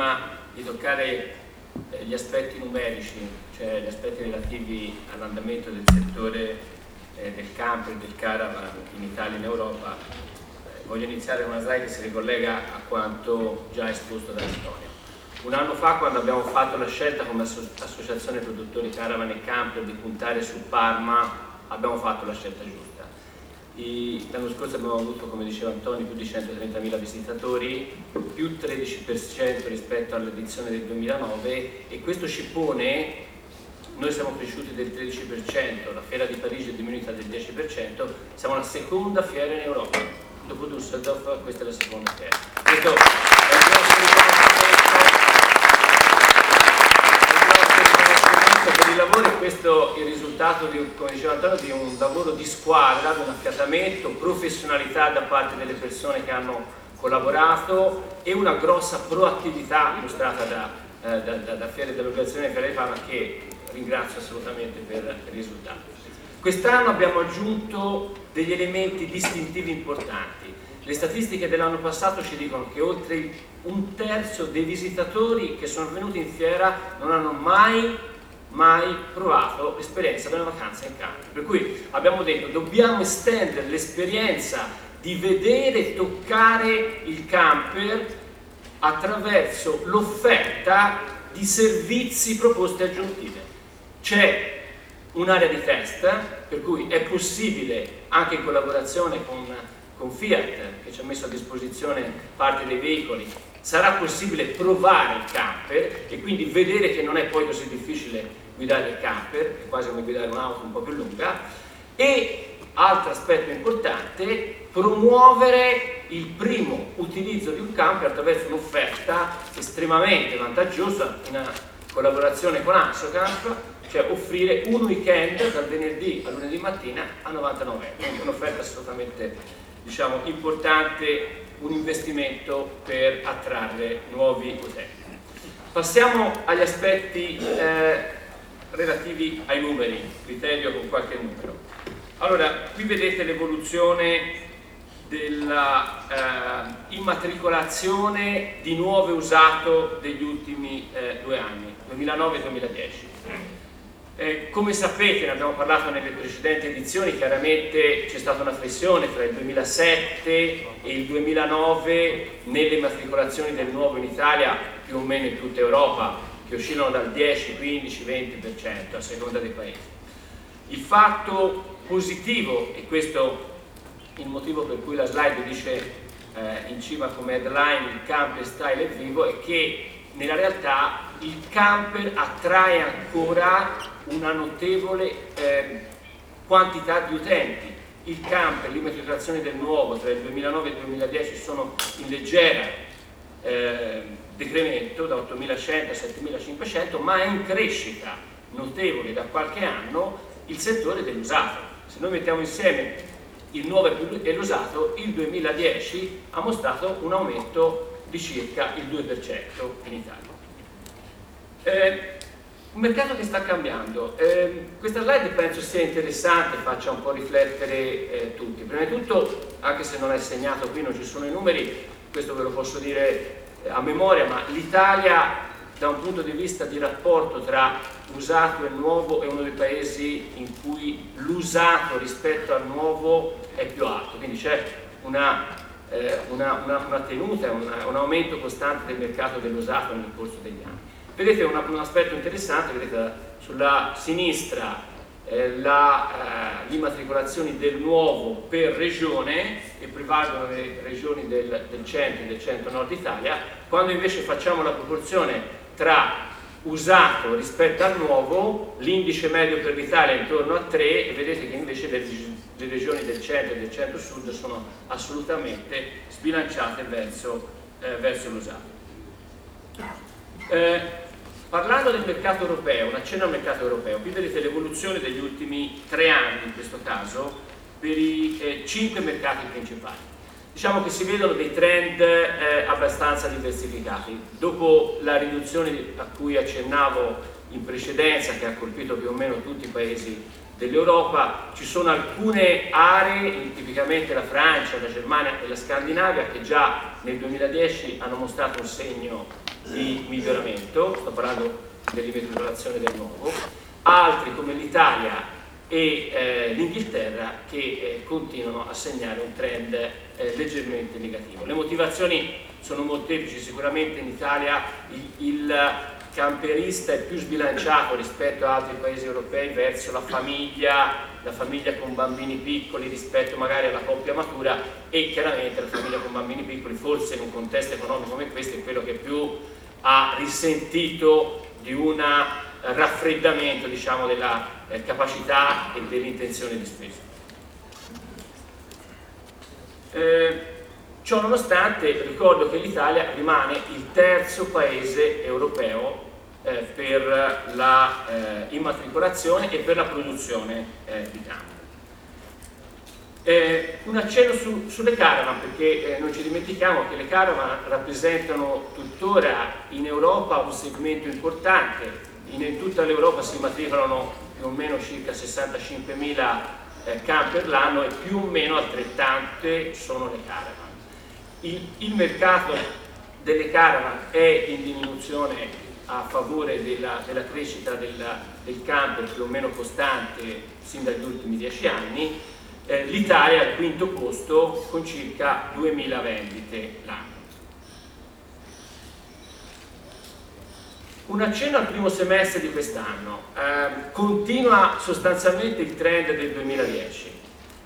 prima di toccare eh, gli aspetti numerici, cioè gli aspetti relativi all'andamento del settore eh, del camper del caravan in Italia e in Europa, eh, voglio iniziare con una slide che si ricollega a quanto già esposto da Antonio. Un anno fa, quando abbiamo fatto la scelta come associazione produttori caravan e camper di puntare su Parma, abbiamo fatto la scelta giusta L'anno scorso abbiamo avuto, come diceva Antonio, più di 130.000 visitatori, più 13% rispetto all'edizione del 2009 e questo ci pone, noi siamo cresciuti del 13%, la fiera di Parigi è diminuita del 10%, siamo la seconda fiera in Europa. Dopo Düsseldorf questa è la seconda fiera. È il lavoro e questo è il risultato, di, come diceva Antonio, di un lavoro di squadra, di un affiatamento, professionalità da parte delle persone che hanno collaborato e una grossa proattività mostrata da, eh, da, da, da Fiere dell'organizzazione Fiere Parma che ringrazio assolutamente per, per il risultato. Quest'anno abbiamo aggiunto degli elementi distintivi importanti. Le statistiche dell'anno passato ci dicono che oltre un terzo dei visitatori che sono venuti in fiera non hanno mai mai provato l'esperienza della vacanza in campo. Per cui abbiamo detto dobbiamo estendere l'esperienza di vedere e toccare il camper attraverso l'offerta di servizi proposti aggiuntive. C'è un'area di test per cui è possibile anche in collaborazione con, con Fiat che ci ha messo a disposizione parte dei veicoli sarà possibile provare il camper e quindi vedere che non è poi così difficile guidare il camper, è quasi come guidare un'auto un po' più lunga, e altro aspetto importante, promuovere il primo utilizzo di un camper attraverso un'offerta estremamente vantaggiosa in collaborazione con Ansocamp, cioè offrire un weekend dal venerdì al lunedì mattina a 99 euro, un'offerta assolutamente diciamo, importante, un investimento per attrarre nuovi utenti. Passiamo agli aspetti eh, relativi ai numeri, criterio con qualche numero. Allora, qui vedete l'evoluzione dell'immatricolazione eh, di nuovo usato degli ultimi eh, due anni, 2009-2010. Eh, come sapete, ne abbiamo parlato nelle precedenti edizioni, chiaramente c'è stata una flessione tra il 2007 e il 2009 nelle immatricolazioni del nuovo in Italia, più o meno in tutta Europa, che oscillano dal 10, 15, 20% a seconda dei paesi. Il fatto positivo, e questo è il motivo per cui la slide dice eh, in cima come headline il camper style è vivo, è che nella realtà il camper attrae ancora una notevole eh, quantità di utenti. Il camper, l'immatricolazione del nuovo tra il 2009 e il 2010 sono in leggera eh, decremento da 8.100 a 7.500, ma è in crescita notevole da qualche anno il settore dell'usato. Se noi mettiamo insieme il nuovo e l'usato, il 2010 ha mostrato un aumento di circa il 2% in Italia. Eh, un mercato che sta cambiando. Eh, questa slide penso sia interessante, faccia un po' riflettere eh, tutti. Prima di tutto, anche se non è segnato qui, non ci sono i numeri, questo ve lo posso dire a memoria, ma l'Italia da un punto di vista di rapporto tra usato e nuovo è uno dei paesi in cui l'usato rispetto al nuovo è più alto, quindi c'è una, eh, una, una, una, tenuta, un aumento costante del mercato dell'usato nel corso degli anni. Vedete un, aspetto interessante, vedete sulla sinistra eh, la, eh, immatricolazioni del nuovo per regione e prevalgono le regioni del, del centro e del centro-nord Italia, quando invece facciamo la proporzione tra usato rispetto al nuovo, l'indice medio per l'Italia è intorno a 3 e vedete che invece le, le regioni del centro e del centro-sud sono assolutamente sbilanciate verso, eh, verso l'usato. Eh, Parlando del mercato europeo, un accenno al mercato europeo, qui vedete l'evoluzione degli ultimi tre anni in questo caso per i eh, cinque mercati principali. Diciamo che si vedono dei trend eh, abbastanza diversificati. Dopo la riduzione a cui accennavo in precedenza, che ha colpito più o meno tutti i paesi dell'Europa, ci sono alcune aree, tipicamente la Francia, la Germania e la Scandinavia, che già nel 2010 hanno mostrato un segno di miglioramento, sto parlando dell'immatricolazione del nuovo, altri come l'Italia e eh, l'Inghilterra che eh, continuano a segnare un trend eh, leggermente negativo. Le motivazioni sono molteplici, sicuramente in Italia il, il camperista è più sbilanciato rispetto ad altri paesi europei verso la famiglia, la famiglia con bambini piccoli rispetto magari alla coppia matura e chiaramente la famiglia con bambini piccoli forse in un contesto economico come questo è quello che più ha risentito di un raffreddamento diciamo, della eh, capacità e dell'intenzione di spesa. Eh, ciò nonostante ricordo che l'Italia rimane il terzo paese europeo eh, per la eh, immatricolazione e per la produzione eh, di campo. Eh, un accenno su, sulle caravan perché eh, non ci dimentichiamo che le caravan rappresentano tuttora in Europa un segmento importante, in, in tutta l'Europa si immatricolano più o meno circa 65.000 eh, camper l'anno e più o meno altrettante sono le caravan. Il, il mercato delle caravan è in diminuzione a favore della, della crescita della, del camper più o meno costante sin dagli ultimi dieci anni, eh, l'Italia è al quinto posto con circa 2.000 vendite l'anno. Un accenno al primo semestre di quest'anno. Eh, continua sostanzialmente il trend del 2010.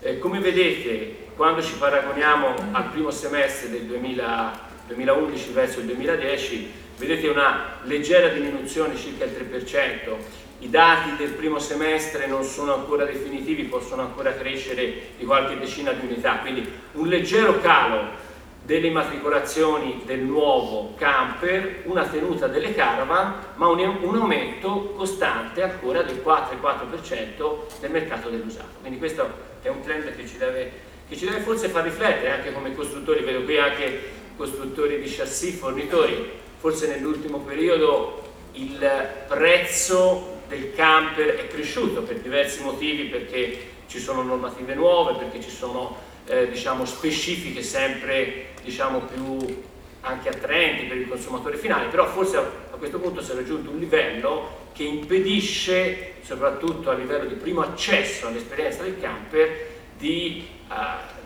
Eh, come vedete, quando ci paragoniamo al primo semestre del 2000, 2011 verso il 2010, vedete una leggera diminuzione, circa il 3%, i dati del primo semestre non sono ancora definitivi, possono ancora crescere di qualche decina di unità, quindi un leggero calo delle immatricolazioni del nuovo camper, una tenuta delle caravan, ma un, un aumento costante ancora del 4,4% del mercato dell'usato. Quindi questo è un trend che ci, deve, che ci deve forse far riflettere anche come costruttori, vedo qui anche costruttori di chassis, fornitori, forse nell'ultimo periodo il prezzo del camper è cresciuto per diversi motivi, perché ci sono normative nuove, perché ci sono eh, diciamo, specifiche sempre diciamo, più anche attraenti per il consumatore finale, però forse a, questo punto si è raggiunto un livello che impedisce, soprattutto a livello di primo accesso all'esperienza del camper, di uh,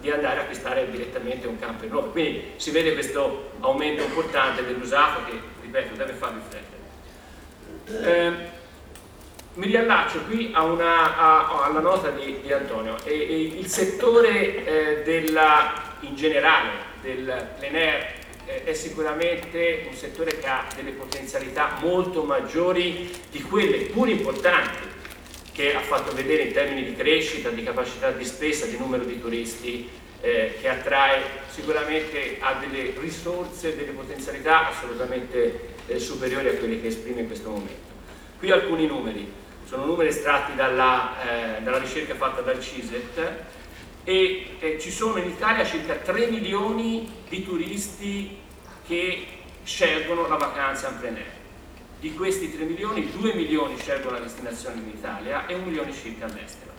di andare a acquistare direttamente un camper nuovo. Quindi si vede questo aumento importante dell'usato che, ripeto, deve far riflettere. Eh, mi riallaccio qui a una, a, alla nota di, di Antonio. E, e il settore eh, della, in generale del plein air eh, è sicuramente un settore che ha delle potenzialità molto maggiori di quelle pur importanti che ha fatto vedere in termini di crescita, di capacità di spesa, di numero di turisti, eh, che attrae sicuramente ha delle risorse, delle potenzialità assolutamente eh, superiori a quelle che esprime in questo momento. Qui alcuni numeri, sono numeri estratti dalla, eh, dalla ricerca fatta dal CISET e ci sono in Italia circa 3 milioni di turisti che scelgono la vacanza in plein air di questi 3 milioni, 2 milioni scelgono la destinazione in Italia e 1 milione circa all'estero.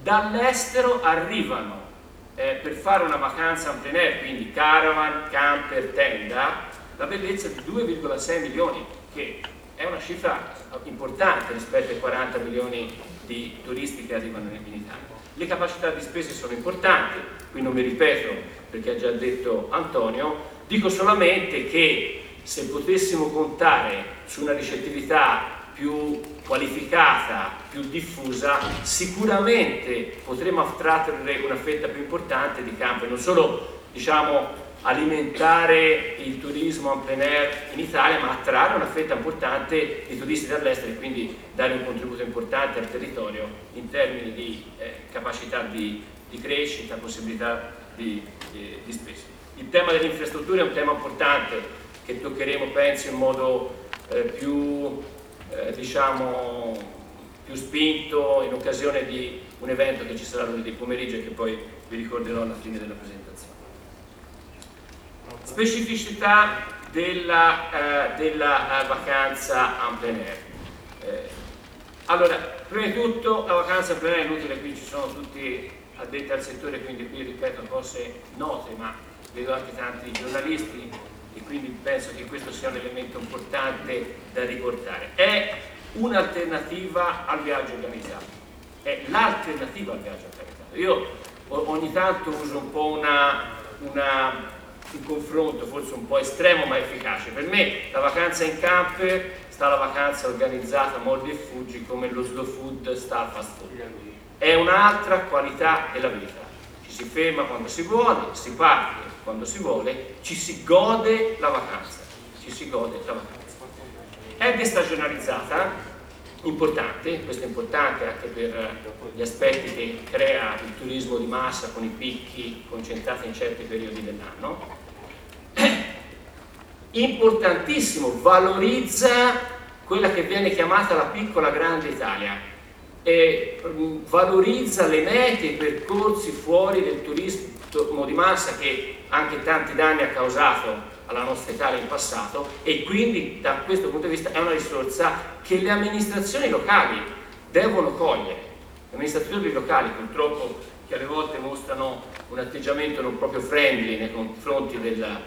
Dall'estero arrivano eh, per fare una vacanza in plein air, quindi caravan, camper, tenda, la bellezza di 2,6 milioni, che è una cifra importante rispetto ai 40 milioni di turisti che arrivano in Italia. Le capacità di spese sono importanti, qui non mi ripeto perché ha già detto Antonio, dico solamente che se potessimo contare su una ricettività più qualificata, più diffusa, sicuramente potremo attrarre una fetta più importante di campo e non solo diciamo, alimentare il turismo en plein air in Italia, ma attrarre una fetta importante di turisti dall'estero e quindi dare un contributo importante al territorio in termini di eh, capacità di, di, crescita, possibilità di, di, di spesa. Il tema delle infrastrutture è un tema importante che toccheremo penso in modo eh, più, eh, diciamo, più spinto in occasione di un evento che ci sarà lunedì pomeriggio e che poi vi ricorderò alla fine della presentazione. Specificità della, eh, della eh, vacanza en plein air. Eh, allora, prima di tutto la vacanza en plein air è inutile, qui ci sono tutti addetti al settore, quindi qui ripeto cose note, ma vedo anche tanti giornalisti, quindi penso che questo sia un elemento importante da riportare. È un'alternativa al viaggio organizzato, è l'alternativa al viaggio organizzato. Io ogni tanto uso un po' una, una un confronto forse un po' estremo ma efficace. Per me la vacanza in camper sta la vacanza organizzata mordi e fuggi come lo slow food sta al fast food. È un'altra qualità della vita. Ci si ferma quando si vuole, si parte quando si vuole, ci si gode la vacanza. Ci si gode la vacanza. È destagionalizzata, importante, questo è importante anche per gli aspetti che crea il turismo di massa con i picchi concentrati in certi periodi dell'anno. Importantissimo, valorizza quella che viene chiamata la piccola grande Italia, e mm, valorizza le mete, i percorsi fuori del turismo di massa che anche tanti danni ha causato alla nostra Italia in passato e quindi da questo punto di vista è una risorsa che le amministrazioni locali devono cogliere. Gli amministratori locali purtroppo che alle volte mostrano un atteggiamento non proprio friendly nei confronti del,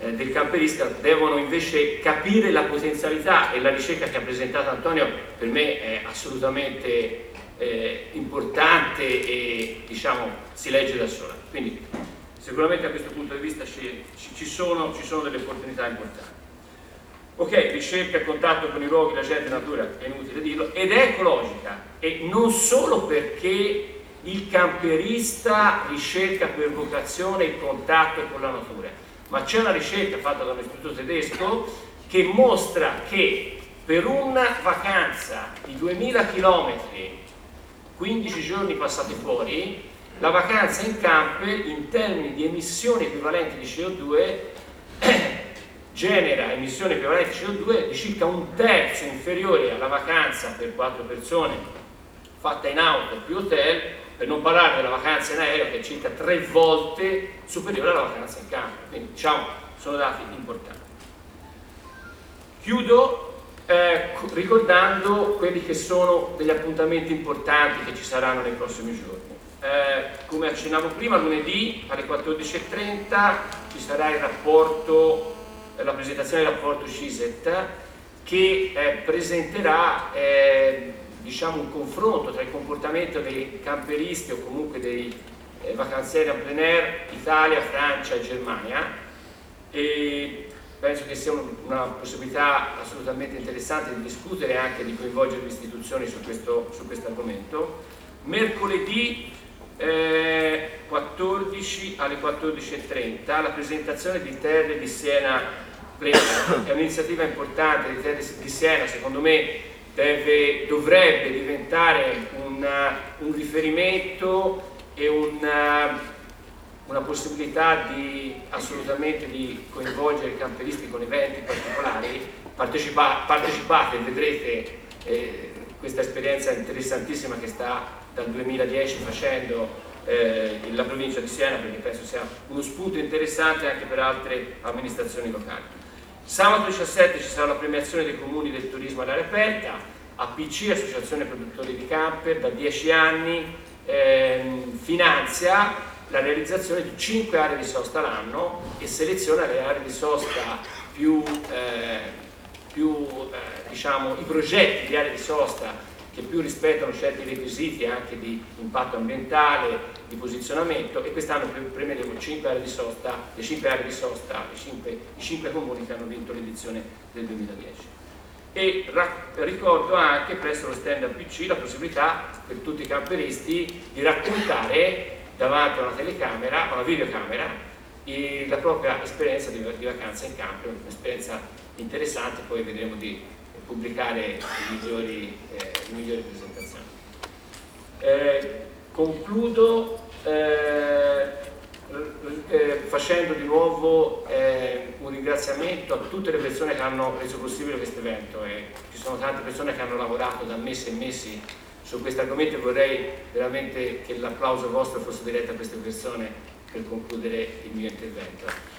eh, del camperista devono invece capire la potenzialità e la ricerca che ha presentato Antonio per me è assolutamente eh, importante e diciamo si legge da sola. Quindi sicuramente da questo punto di vista ci, ci, sono, ci sono, delle opportunità importanti. Ok, ricerca, contatto con i luoghi, la gente, la natura, è inutile dirlo, ed è ecologica, e non solo perché il camperista ricerca per vocazione il contatto con la natura, ma c'è una ricerca fatta da un istituto tedesco che mostra che per una vacanza di 2000 km, 15 giorni passati fuori, la vacanza in camper in termini di emissioni equivalenti di CO2 genera emissioni equivalenti di CO2 di circa un terzo inferiore alla vacanza per quattro persone fatta in auto più hotel, per non parlare della vacanza in aereo che è circa tre volte superiore alla vacanza in camper. Quindi diciamo sono dati importanti. Chiudo eh, ricordando quelli che sono degli appuntamenti importanti che ci saranno nei prossimi giorni. Eh, come accennavo prima, lunedì alle 14.30 ci sarà rapporto, eh, la presentazione del rapporto CISET che eh, presenterà eh, diciamo un confronto tra il comportamento dei camperisti o comunque dei eh, vacanzieri en plein air Italia, Francia e Germania e penso che sia una possibilità assolutamente interessante di discutere e anche di coinvolgere le istituzioni su questo, su questo argomento. Mercoledì eh, 14 alle 14.30 la presentazione di Terre di Siena è un'iniziativa importante di Terre di Siena, secondo me deve, dovrebbe diventare una, un riferimento e una, una possibilità di, assolutamente di coinvolgere i camperisti con eventi particolari, Partecipa, partecipate vedrete eh, questa esperienza interessantissima che sta dal 2010 facendo eh, la provincia di Siena perché penso sia uno spunto interessante anche per altre amministrazioni locali. Sabato 17 ci sarà la premiazione dei comuni del turismo all'aria aperta, APC, Associazione Produttori di Camper, da 10 anni ehm, finanzia la realizzazione di 5 aree di sosta l'anno e seleziona le aree di sosta più, eh, più eh, diciamo, i progetti di aree di sosta che più rispettano certi requisiti anche di impatto ambientale, di posizionamento e quest'anno premieremo 5 aree di sosta, le 5 aree di sosta, i 5, i 5 comuni che hanno vinto l'edizione del 2010. E ricordo anche presso lo stand PC la possibilità per tutti i camperisti di raccontare davanti a una telecamera, a una videocamera, la propria esperienza di vacanza in campo, un'esperienza interessante, poi vedremo di pubblicare le migliori, eh, migliori presentazioni. Eh, concludo eh, eh, facendo di nuovo eh, un ringraziamento a tutte le persone che hanno reso possibile questo evento ci sono tante persone che hanno lavorato da mesi e mesi su questo argomento e vorrei veramente che l'applauso vostro fosse diretto a queste persone per concludere il mio intervento.